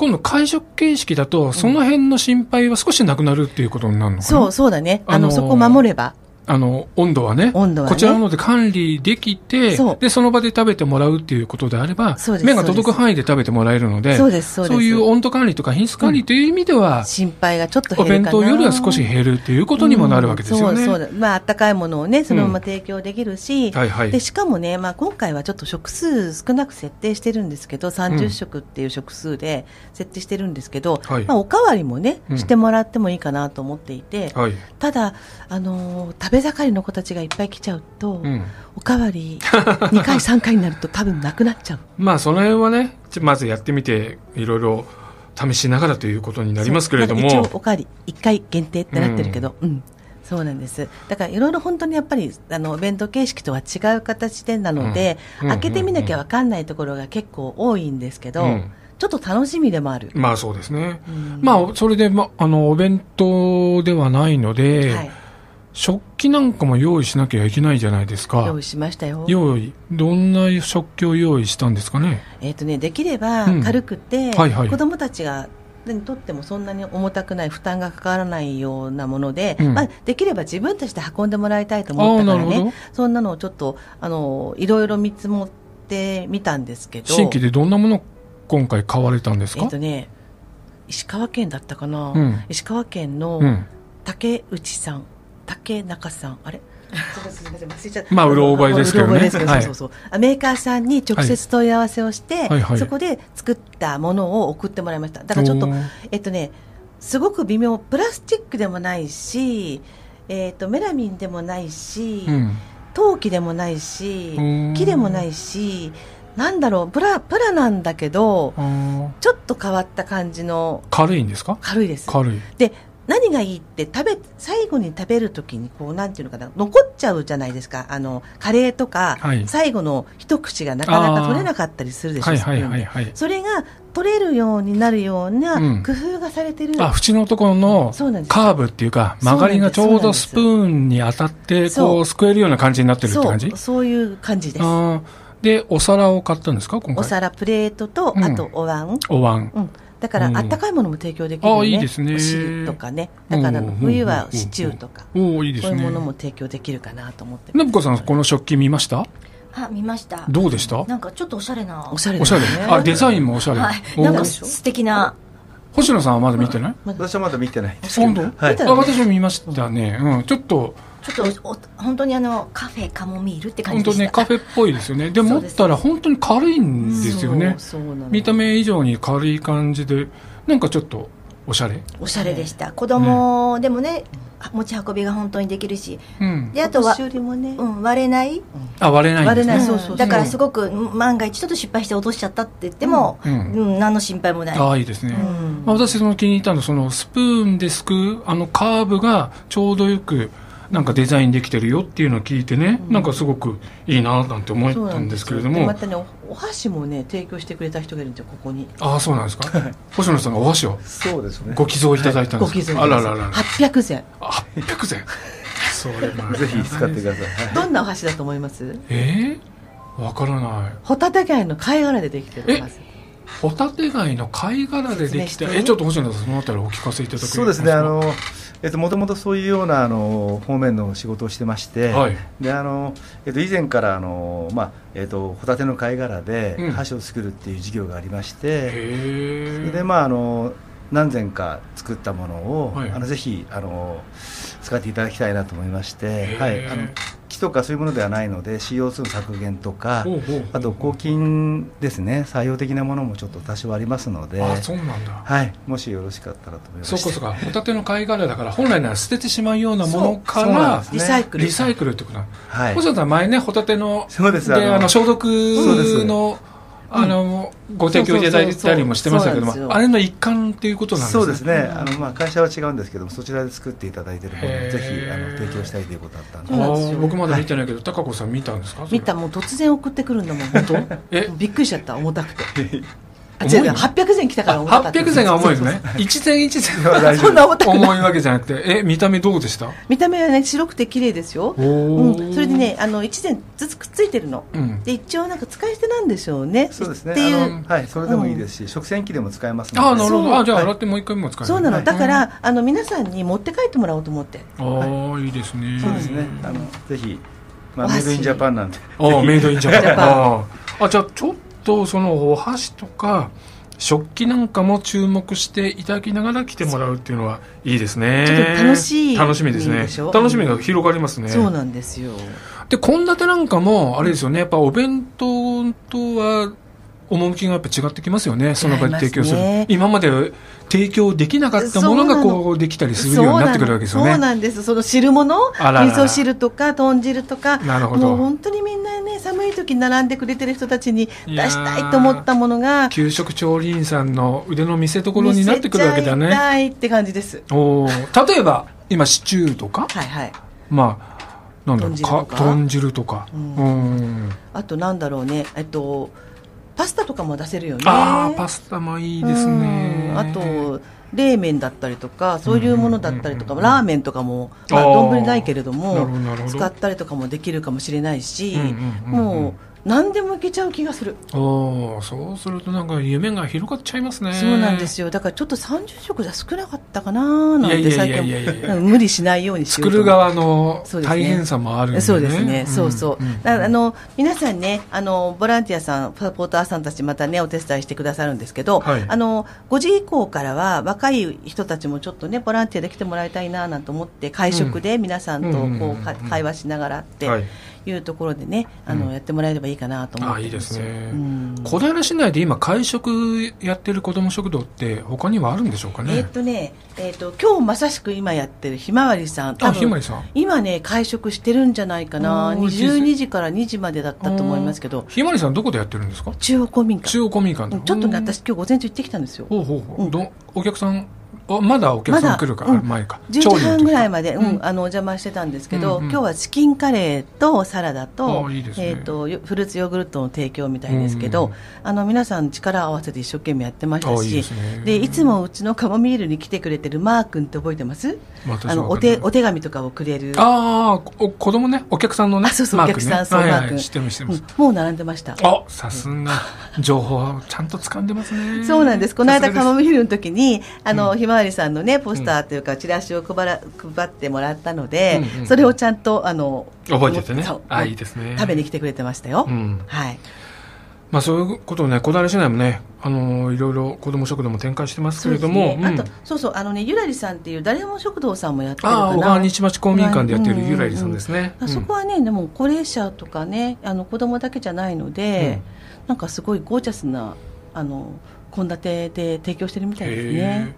今度会食形式だと、その辺の心配は少しなくなるっていうことになるのかな、そうそうだね、あのあのーそこ守れば、あの、温度はね。温度はね。こちらので管理できて、そう。で、その場で食べてもらうっていうことであればそう、です目が届く範囲で食べてもらえるので、そうですそうです。いう温度管理とか品質管理という意味では、心配がちょっとお弁減るかな。当よりは少し減るっていうことにもなるわけですよね。うんそうそう。だまあ、あったかいものをね、そのまま提供できるし、はいはい。で、しかもね、まあ、今回はちょっと食数少なく設定してるんですけど、30食っていう食数で設定してるんですけど、はい。まあ、おかわりもね、うん。してもらってもいいかなと思っていて、はい。ただ、あのー食べ盛りの子たちがいっぱい来ちゃうと、うん。おかわり2回、3回になると多分なくなっちゃう。まあ、その辺はね、まずやってみて、いろいろ試しながらということになりますけれども、一応おかわり1回限定ってなってるけど、うん、そうなんです。だからいろいろ本当にやっぱりあのお弁当形式とは違う形でなので、うん。開けてみなきゃ分かんないところが結構多いんですけど、うん。ちょっと楽しみでもある、まあそうですね。うん。まあ、それで、ま、あの、お弁当ではないので、はい、食器なんかも用意しなきゃいけないじゃないですか。用。意しましたよ。用意。どんな食器を用意したんですかね？えっ、とねできればうん。軽くて、はいはい。子供たちがにとってもそんなに重たくない負担がかからないようなもので、うん。まあ、できれば自分たちで運んでもらいたいと思ったからねそんなのをちょっとあのいろいろ見積もってみたんですけど。新規でどんなものを今回買われたんですえかっ、とね石川県だったかな、うん。石川県のうん。竹内さん竹中さん。あれ？ません忘れちゃった。まあうろ覚えですけどね。うろ覚えですけはい。そうそうそう。メーカーさんに直接問い合わせをして、はい。はい。そこで作ったものを送ってもらいました。だからちょっとえっとねすごく微妙。プラスチックでもないし、えっとメラミンでもないし、うん。陶器でもないしうん木でもないしなんだろうプラプラなんだけどちょっと変わった感じの軽いんですか？軽いです。軽い。で何がいいって食べ最後に食べるときにこうなんていうのかな残っちゃうじゃないですか。あのカレーとか、はい。最後の一口がなかなか取れなかったりするでしょはいはいはいはい。それが取れるようになるようなうん。工夫がされてる、あ、縁のところのカーブっていうか、曲がりがちょうどスプーンに当たって、こう、すくえるような感じになってるってそ感じ？う。そういう感じです。で、お皿を買ったんですか今回？お皿プレートと、うん。あとお椀、お椀。うん、だからうん。あったかいものも提供できるよね。あいいですね。お汁とかね。だからうん冬はシチューとか。おおいいですね。そういうものも提供できるかなと思って信子さん、この食器見ました？あ見ました。どうでした？なんかちょっとおしゃれな。おしゃれおしゃれですね。あ、デザインもおしゃれ。はい。おなんかー。素敵な。星野さんはまだ見てない？私はまだ見てない。本当？はいあ、私も見ましたね。うん、ちょっと、ちょっとお本当にあのカフェカモミールって感本当ね、じでした。カフェっぽいですよね。で、持ったら本当に軽いんですよね。そうそうなの見た目以上に軽い感じで、なんかちょっと、おしゃれ。おしゃれでした。子供でもね持ち運びが本当にできるし。うん。であとはうん、割れない、あ、割れないんですね。割れない。そうそうそう。だからすごく万が一ちょっと失敗して落としちゃったって言っても、ううんん何の心配もない。ああ、いいですね。私その気に入ったのはそのスプーンですくうあのカーブがちょうどよくなんかデザインできてるよっていうのを聞いてね、なんかすごくいいななんて思ったんですけれども。でまたねおお箸もね提供してくれた人がいるんですよここに。ああそうなんですか？星野さんがお箸を？そうですね。ご寄贈いただいたんですか、ご寄贈あらららら。800円800円それまあぜひ使ってください。はいどんなお箸だと思います？えー、わからない。ホタテ貝の貝殻でできてるお箸ホタテ貝の貝殻でできたえちょっと星野さんそのあたりお聞かせいただけますか？そうですね、あの、えっと、もともとそういうような、あの、方面の仕事をしてまして。はい。で、あの、えっと、以前から、あの、まあ、えっと、ホタテの貝殻でうん。箸を作るっていう事業がありまして。へえそれで、まあ、あの、何千か作ったものを、はい。あのぜひあの使っていただきたいなと思いまして、はい、あの木とかそういうものではないので CO2 削減とかあと抗菌ですね採用的なものもちょっと多少ありますのであそうなんだ。はい、もしよろしかったらと思いましてそうかそうか。ホタテの貝殻だから本来なら捨ててしまうようなものからリサイクルリサイクルってことなはい。星野さん前ねホタテのそうですであの消毒そうですのあのご提供いただいたりもしてましたけどもあれの一環っていうことなんですね。そうですね、あのまあ、会社は違うんですけどもそちらで作っていただいているものをぜひあの提供したいということだったんで。僕まだ見てないけど、高子さん見たんですか？見た。もう突然送ってくるんだもん本当？え？びっくりしちゃった重たくて。あ 重い違う違う800円来たから重たかった800銭が重いですね。一銭一銭大丈夫そんな重たくない重いわけじゃなくて。え見た目どうでした？見た目はね白くて綺麗ですよ、うん、それでねあの1膳ずつくっついてるの、うん。で一応なんか使い捨てなんでしょうね。そうですね。っていう。はい、それでもいいですし、食洗機でも使えますので。ああなるほど。あじゃあはい。洗ってもう一回も使える。そうなの、はい。だから、あの皆さんに持って帰ってもらおうと思って。ああい。いですね。そうですね。あのぜひ、まあ、メイドインジャパンなんで。ああメイドインジャパン。あじゃあちょっとそのお箸とか食器なんかも注目していただきながら来てもらうっていうのはいいですね。ちょっと楽しい楽しみですね。楽しみが広がりますね、そうなんですよ。で献立なんかもあれですよね。やっぱお弁当とは趣がやっぱ違ってきますよね。その場で提供する、ね。今まで提供できなかったものがこうできたりするようになってくるわけですよそうねなんです。その汁物？味噌汁とか豚汁とかなるほど。もう本当にい時に並んでくれてる人たちに出したいと思ったものが給食調理員さんの腕の見せ所になってくるわけだ見せちゃいねたいって感じです。おー。例えば今シチューとか、はいはい。まあなんだろう豚汁とか？か豚汁とか、うん。うん。あとなんだろうね。えっとパスタとかも出せるよね。ああパスタもいいですね。うん。あと冷麺だったりとかそういうものだったりとか、ラーメンとかもまあ丼ないけれども使ったりとかもできるかもしれないし、もう何でもいけちゃう気がする、おーそうするとなんか夢が広がっちゃいますね。そうなんですよ。だからちょっと30食じゃ少なかったかななんて最近。うん無理しないようにしようと。作る側の大変さもあるんでね。そうですね、そうそう、ん。だからあの皆さんねあの、ボランティアさん、サポーターさんたち、またね、お手伝いしてくださるんですけど、はい。あの5時以降からは、若い人たちもちょっとね、ボランティアで来てもらいたいななんて思って、会食で皆さんとうんこう会話しながらってはいいうところでね、あのうん。やってもらえればいいかなと思ってあいいですね。うん。小平市内で今会食やってる子ども食堂って他にはあるんでしょうかね？えーっとね、えーっと今日まさしく今やってるひまわりさん、多あ分ひまりさん。今ね、会食してるんじゃないかな、おー12時から2時までだったと思いますけど、ひまりさんどこでやってるんですか？中央公民館。中央公民館で。うんちょっとね、うん私今日午前中行ってきたんですよ。ほうほうほう、うん。どお客さんあまだお客さん来るか、まだうん。前か。10時半ぐらいまで、うん、あのお邪魔してたんですけど、うんうん。今日はチキンカレーとサラダとあいいね。えー、とよフルーツヨーグルトの提供みたいですけど、うんあの皆さん力を合わせて一生懸命やってましたしあいいですね。でいつもうちのカモミールに来てくれてるマー君って覚えてます？私あのお手お手紙とかをくれる。ああお子供ね？お客さんのね？あそうそうお客さんそうはいはいマーク知ってます知ってます、うん。もう並んでました。あさすが。情報はちゃんと掴んでますね。そうなんです。この間、カモミールの時に、あの、うん。ひまわりさんのね、ポスターというか、チラシを配ら、配ってもらったので、うんうんそれをちゃんと、あの、覚えててね。あいいですね。食べに来てくれてましたよ。うん。はい。まあそういうことをね小平市内もねあのーいろいろ子ども食堂も展開してますけれども、うんそうですね。あと、そうそう、あのね、ゆらりさんっていう、誰も食堂さんもやってるかな。ああ小川日町公民館でやってるうんうんうんゆらりさん。ですね、あそこはね、でも高齢者とかね、あの子供だけじゃないので、なんかすごいゴージャスな、あの、献立で提供してるみたいですね。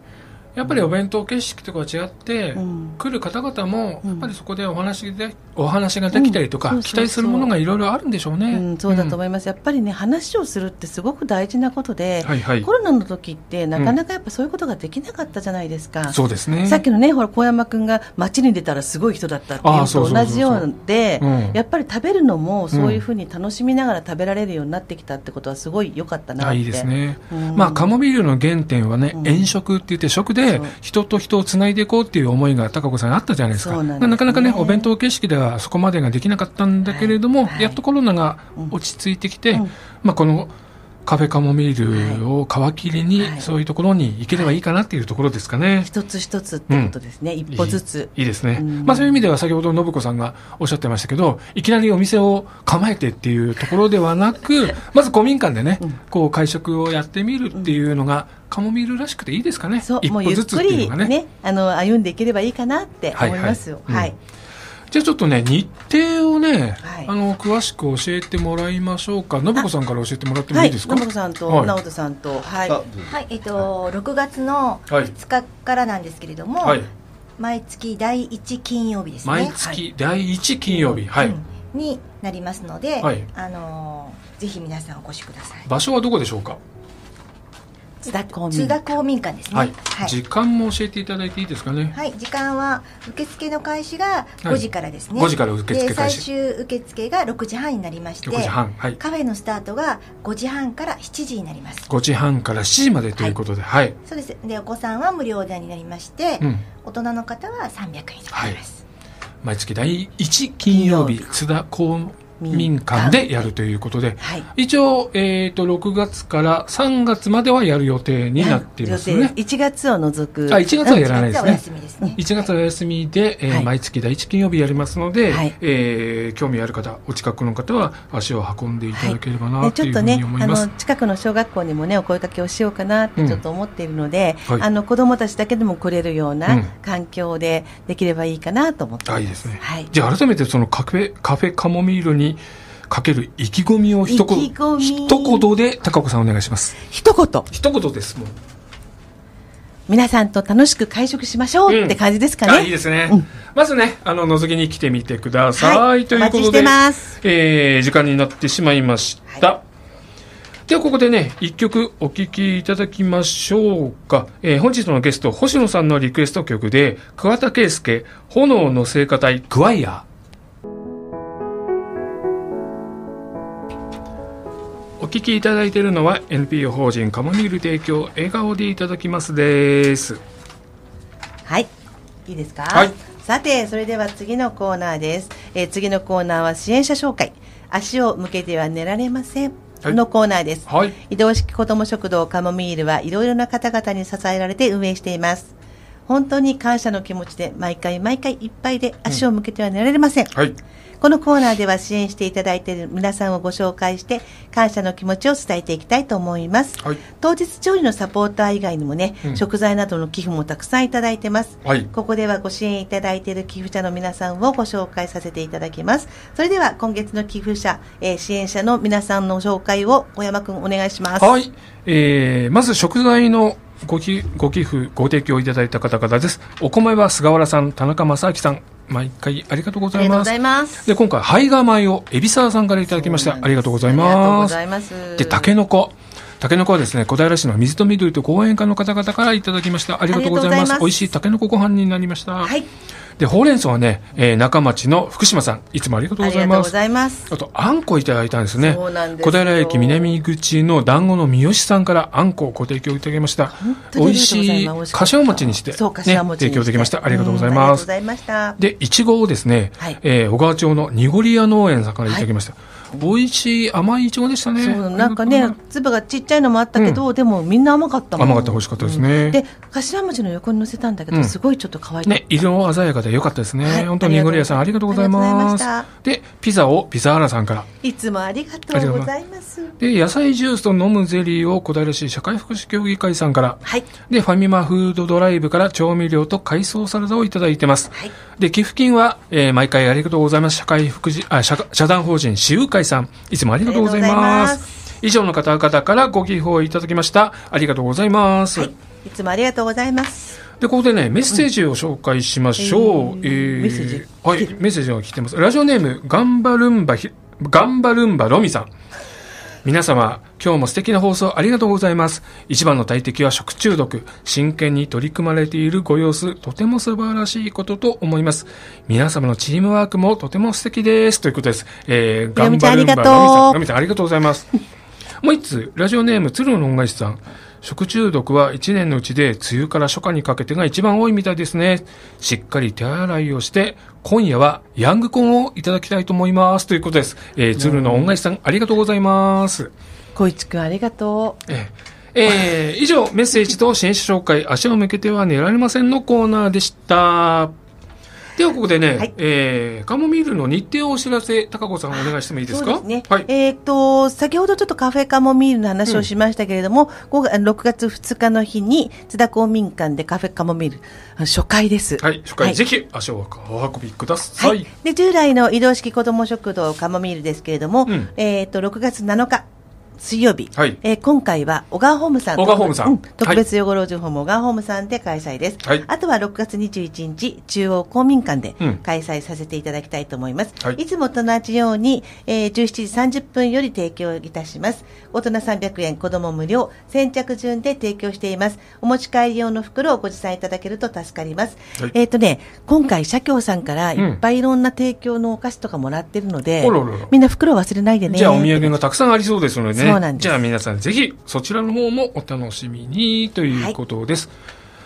やっぱりお弁当形式とかは違って、うん。来る方々もうん。やっぱりそこでお話でお話ができたりとか、期待するものがいろいろあるんでしょうね、うん、そうだと思いいます、やっぱりね、話をするってすごく大事なことで、はいはい。コロナの時って、なかなかやっぱそういうことができなかったじゃないですか。そうですね。さっきのね、ほら、小山君が街に出たらすごい人だったっていうのと同じようでうん、やっぱり食べるのもそういうふうに楽しみながら食べられるようになってきたってことはすごい良かったなって。あいいですね、うん。まあカモビールの原点はね、うん。遠食って言って食でそう。人と人をつないでいこうっていう思いが高子さんにあったじゃないですか。なかなかねお弁当形式ではそこまでができなかったんだけれども、はい。やっとコロナが落ち着いてきて、うん。まあこのカフェカモミールを皮切りに、はい。そういうところに行ければいいかなっていうところですかね。一つ一つってことですね、一歩ずつ。いい。いいですね、うん。まあ、そういう意味では先ほど信子さんがおっしゃってましたけどいきなりお店を構えてっていうところではなくまず古民館でね、うん。こう会食をやってみるっていうのが、カモミールらしくていいですかね。そう、一もうゆっ歩ずつっくりていうのがね。ね、あの、歩んでいければいいかなって思います。よ。はいはい。はい。じゃあちょっとね日程をね、はい。あの詳しく教えてもらいましょうか。信子さんから教えてもらってもはいい、いですか、信子さんとはい直人さんと、はい。あはい、えっと、6月のはい。2日からなんですけれども、はい。毎月第1金曜日ですね。毎月第1金曜日、はい、うんになりますので、はい。あのーぜひ皆さんお越しください。場所はどこでしょうか？津田公民館ですね。はい、はい。時間も教えていただいていいですかね、はい、時間は受付の開始がはい。5時からですね、5時から受付開始。で最終受付が6時半になりまして6時半はい。カフェのスタートが5時半から7時になります。5時半から7時までということで、はい。そうです。でお子さんは無料でになりまして、うん。大人の方は300円になります、毎月第1金曜日、津田公民館でやるということで、はい。一応、えっ、と、6月から3月まではやる予定になっていますね。1月を除く。あ、1月はやらないです1月はおね。休みですね1月はお休みで、えーはい毎月第1金曜日やりますので、はいえー興味ある方、お近くの方は足を運んでいただければなねというふうちょっとねに思、います。あの近くの小学校にもねお声かけをしようかなってちょっと思っているので、うんはいあの子供たちだけでも来れるよううんな環境でできればいいかなと思ってます。あ、いいですね。はい。じゃあ改めてそのカフェ、カフェカモミールにかける意気込みを一言、一言で高子さんお願いします。一言一言です、もう。皆さんと楽しく会食しましょうって感じですかね。あいいですね、うんまずねあの覗きに来てみてください、はいということでえー時間になってしまいました、ではここでね、一曲お聴きいただきましょうか。えー本日のゲスト、星野さんのリクエスト曲で、桑田佳祐、炎の聖歌隊、クワイア。お聴きいただいているのは NPO 法人カモミール提供笑顔でいただきますです。はい。いいですか？はいさて、それでは次のコーナーです。えー次のコーナーは支援者紹介。足を向けては寝られません。はいのコーナーです。はい。移動式子ども食堂カモミールはいろいろな方々に支えられて運営しています。本当に感謝の気持ちで毎回毎回いっぱいで足を向けては寝られません。はい。このコーナーでは支援していただいている皆さんをご紹介して感謝の気持ちを伝えていきたいと思います。はい。当日調理のサポーター以外にもね、うん食材などの寄付もたくさんいただいてます。はい。ここではご支援いただいている寄付者の皆さんをご紹介させていただきます。それでは今月の寄付者、えー支援者の皆さんの紹介を小山くんお願いします。はい。えー、まず食材のごきご寄付、ご提供いただいた方々です。お米は菅原さん、田中正明さん、毎回ありがとうございますありがとうござ。います。で、今回、胚芽米を海老沢さんからいただきました。ありがとうございます。で、タケノコ。タケノコはですね、小平市の水と緑と講演家の方々からいただきました。ありがとうございます。美味しいタケノコご飯になりました。はい。で、ほうれん草はね、えー中町の福島さん、いつもありがとうありがとうごございます。あと、あんこいただいたんですね。小よ平駅南口の団子の三好さんからあんこをご提供いただきました。美味しい柏餅にして、ね、そう、柏餅にして提供できました。ありがとうございんありがます。とうございました。で、いちごをですね、はいえー小川町の濁り屋農園さんからいただきました。美味しい甘いいちごでしたね。そう、なんかね、粒がちっちゃいのもあったけど、でもみんな甘かったもん。甘かった、美味しかったですね。で、柏餅の横に乗せたんだけど、うんすごいちょっと可愛かった。ね、色鮮やかで良かったですね。はい本当に濁り屋さんありがとうございます。で、ピザをピザーラさんから。いつもありがとうございます。で、野菜ジュースと飲むゼリーを小平市社会福祉協議会さんから。はい。で、ファミマフードドライブから調味料と海藻サラダをいただいてます。はい。で、寄付金は、えー毎回ありがとうございます。社会福祉、あ、社社団法人私有会さん、いつもありがとうございありがとうございま。ます以上の方々からご寄付をいただきました。ありがとうございます。はい。いつもありがとうございます。で、ここでね、メッセージを紹介しましょう。うんえーメッセージはい、メッセージが来てます。ラジオネーム、ガンバルンバひ、ガンバルンバロミさん。皆様、今日も素敵な放送ありがとうございます。一番の大敵は食中毒。真剣に取り組まれているご様子、とても素晴らしいことと思います。皆様のチームワークもとても素敵です。ということです。えー、ガンバルンバロミさん。ロミさん、ありがとうございます。もう一つ、ラジオネーム、鶴の恩返しさん。食中毒は1年のうちで、梅雨から初夏にかけてが一番多いみたいですね。しっかり手洗いをして、今夜はヤングコーンをいただきたいと思います。ということです。えー、鶴の恩返しさん、ありがとうございます。小一くんありがとう。えーえー以上、メッセージと支援者紹介、足を向けては寝られませんのコーナーでした。では、ここでね、はいえー、カモミールの日程をお知らせ、高子さんお願いしてもいいですか？そうですね。はい。えっ、と、先ほどちょっとカフェカモミールの話をしましたけれども、5月6月2日の日に津田公民館でカフェカモミール、あ初回です。はい、初回、はいぜひ足をお運びください。はい。で、従来の移動式子ども食堂カモミールですけれども、うんえっ、と、6月7日、水曜日、はい。えー今回は小川ホームさん小川ホームさん。うん特別養護老人ホーム小川ホームさんで開催です、はい。あとは6月21日中央公民館でうん。開催させていただきたいと思います、はい。い、つもと同じように、えー17時30分より提供いたします。大人300円子供無料先着順で提供しています。お持ち帰り用の袋をご持参いただけると助かります、はい。えっ、とね今回社協さんからいうん。っぱいいろんな提供のお菓子とかもらってるので、あらららみんな袋忘れないでね。じゃあお土産がたくさんありそうですのでね。そうなんです。じゃあ皆さんぜひそちらの方もお楽しみにということです。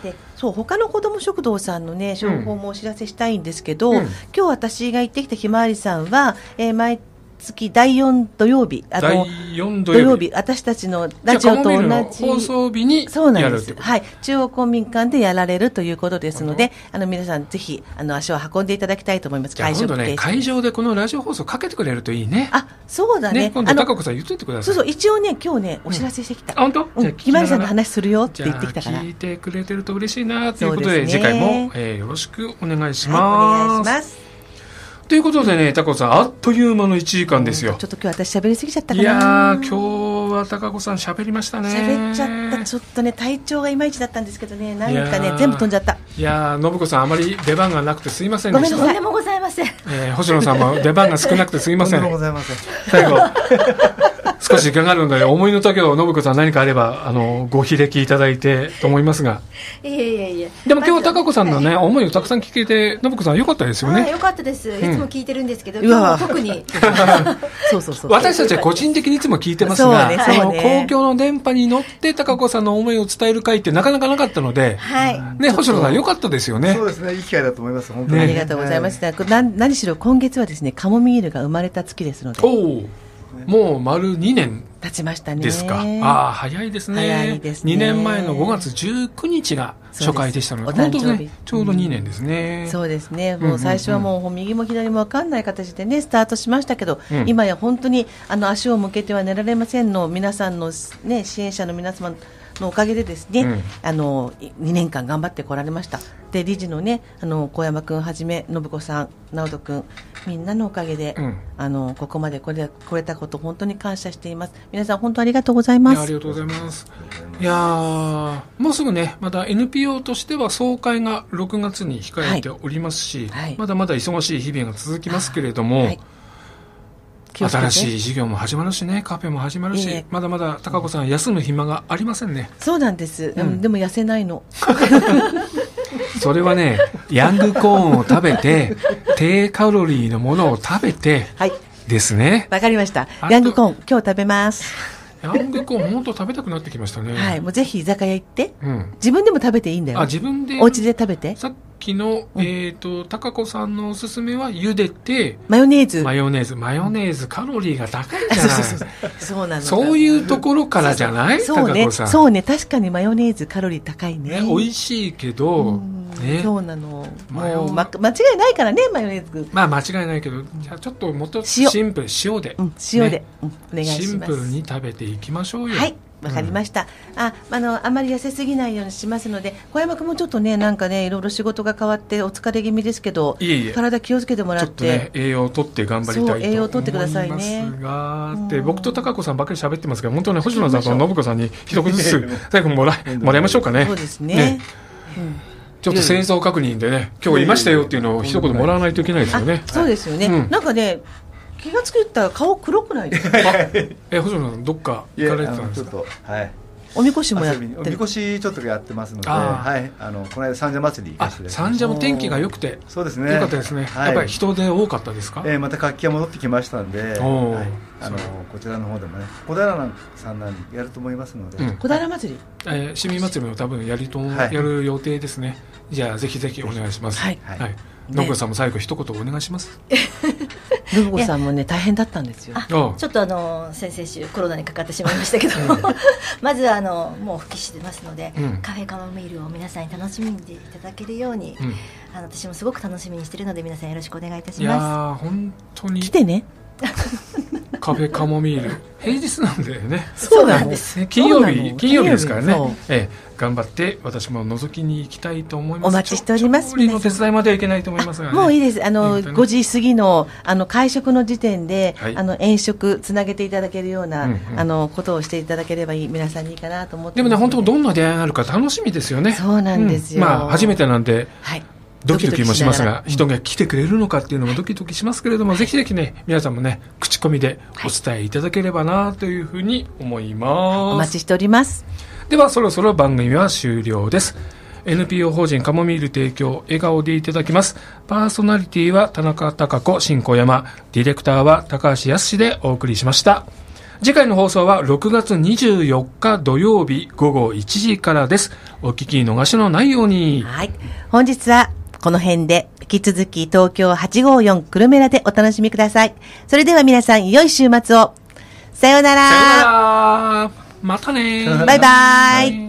でそう他の子ども食堂さんのね情報もお知らせしたいんですけど、うん。今日私が行ってきたひまわりさんは、えー毎月第4土曜日あ第の4土土曜曜日。日私たちのラジオと同じ。放送日にそうなんですやるってこと？はい。中央公民館でやられるということですのであの皆さんぜひあの足を運んでいただきたいと思います。じゃあ今度ね、会場でこのラジオ放送かけてくれるといいね。あそうだね。ね、今度あの高子さん言っといてください。そうそう一応ね今日ねお知らせしてきた、あ、本当？うん、じゃあひまわりさんの話するよって言ってきたから。聞いてくれてると嬉しいなということで、ね。次回も、えーよろしくお願いしはい、おます。願いしますということでね、高子さん、あっという間の1時間ですよちょ。っと今日私喋りすぎちゃったかいなやー、今日は高子さん喋りましたね。喋っちゃったちょっとね体調がいまいちだったんですけどねなんかね全部飛んじゃったいやー、信子さん、あまり出番がなくてすいませんでした。ごめんなさいでもございません。えー星野さんも出番が少なくてすいませんとんでも。ございません。最後。少し時間があるので、思いの丈を信子さん何かあれば、あの、ご披歴いただいてと思いますが。いやいやいやでも今日は高子さんのね、思いをたくさん聞けて、信子さん良かったですよね。はいよかったです。いつも聞いてるんですけど、うわ今日は特に。そうそうそう。私たちは個人的にいつも聞いてますが、そうねそのそうね公共の電波に乗って高子さんの思いを伝える会ってなかなかなかったので、はい。ね、星野さん良かったですよね。そう。ですねいい機会だと思います本当に。ね。ありがとうございました。これな何しろ今月はですね、カモミールが生まれた月ですので、おおもう丸2年経ちましたね。ですか。ああ、早いですね。早いですね2年前の5月19日が初回でしたので、本当ね、ちょうど2年ですね。そうですね、うんうんうもうん最初はもう右も左も分かんない形でね、スタートしましたけど、うん今や本当にあの足を向けては寝られませんの皆さんの、ね、支援者の皆様のおかげでですね、うん。あの2年間頑張ってこられました。で理事のねあの小山君はじめ信子さん直人君みんなのおかげで、うん。あのここまで来れ来れたこと本当に感謝しています。皆さん本当ありがとうございます。ありがとうございます。いやーもうすぐね、また NPO としては総会が6月に控えておりますし、はいはい。まだまだ忙しい日々が続きますけれども、はい新しい事業も始まるしね、カフェも始まるし、いえいえまだまだ高子さん休む暇がありませんね。そうなんです、うんでも痩せないの それはね、ヤングコーンを食べて、低カロリーのものを食べて、はいですね。わかりましたヤングコーン今日食べますヤングコーン本当食べたくなってきましたね。はい、もうぜひ居酒屋行って、うん。自分でも食べていいんだよ。あ、自分で。お家で食べて。さっきの、えっ、と、高子さんのおすすめは茹でて、マヨネーズ。マヨネーズ。マヨネーズカロリーが高いじゃない？そうそうそう。そうなの。そういうところからじゃない？そうね。高子さん。そうね。確かにマヨネーズカロリー高いね。ね、美味しいけど、うんね。そうなの。マヨま、間違いないからね、マヨネーズ。まあ間違いないけど、じゃあちょっともっと塩シンプル、塩で。うん、塩でね、うんお願いします。シンプルに食べていきましょうよ。はい。わかりました。あ、あの、あまり痩せすぎないようにしますので、小山君もちょっとね、なんかね、いろいろ仕事が変わってお疲れ気味ですけど、体気をつけてもらっちょっとねて、、栄養をとって頑張りたいと栄養をとってくださいね僕と高子さんばっかり喋ってますけど、本当ね、星野さんと信子さんに一言ずつ 最後もらい、もらいましょうかね。そうですね。うんちょっと戦争確認でね、今日いましたよっていうのを一言もらわないといけないですよね。そうですよね。うんなんかね、気がつけたら顔黒くないですか？え、星野さん、どっか行かれてあたんですか？のちょっとはい。おみこしもやってる。みこしちょっとやってますので、はい、あのこの間三社祭り行かあせてい、ただきました。三社も天気が良くて、そうですね。良かったですね。はい。やっぱり人で多かったですか？えーまた活気が戻ってきましたんで、はい。あのこちらの方でもね小平さんなんやると思いますので、うん。小平祭り？えー市民祭りも多分やりと、はい。やる予定ですね。じゃあ、ぜひぜひお願いします。はいはい。はい信子さんも最後一言お願いします？信子さんもね、大変だったんですよ。ちょっとあの先々週コロナにかかってしまいましたけど まずあのもう復帰してますので、うんカフェカモミールを皆さんに楽しみにいただけるように、うんあの私もすごく楽しみにしているので皆さんよろしくお願いいたしいやまー、本当に来てね。カフェカモミール、平日なんだよね。そうなんです。ね金曜日、金曜日ですからね。ええ、頑張って、私も覗きに行きたいと思います。お待ちしております調理の手伝いまではいけないと思いますがね。もういいです。あの、本当に5時過ぎの、あの、会食の時点で、はいあの、遠食、つなげていただけるような、うんうんあの、ことをしていただければいい、皆さんにいいかなと思ってでもね、本当どんな出会いがあるか楽しみですよね。そうなんですよまあ、初めてなんで、はい。ドキドキもしますが、人が来てくれるのかっていうのもドキドキしますけれども、ぜひぜひね、皆さんもね、口コミでお伝えいただければなというふうに思います。お待ちしております。では、そろそろ番組は終了です。NPO 法人カモミール提供、笑顔でいただきます。パーソナリティは田中貴子、新小山、ディレクターは高橋康でお送りしました。次回の放送は6月24日土曜日午後1時からです。お聞き逃しのないように。はい。本日は、この辺で、引き続き東京854久留米らでお楽しみください。それでは皆さん、良い週末を。さようなら。さよなら。またねバイバイ。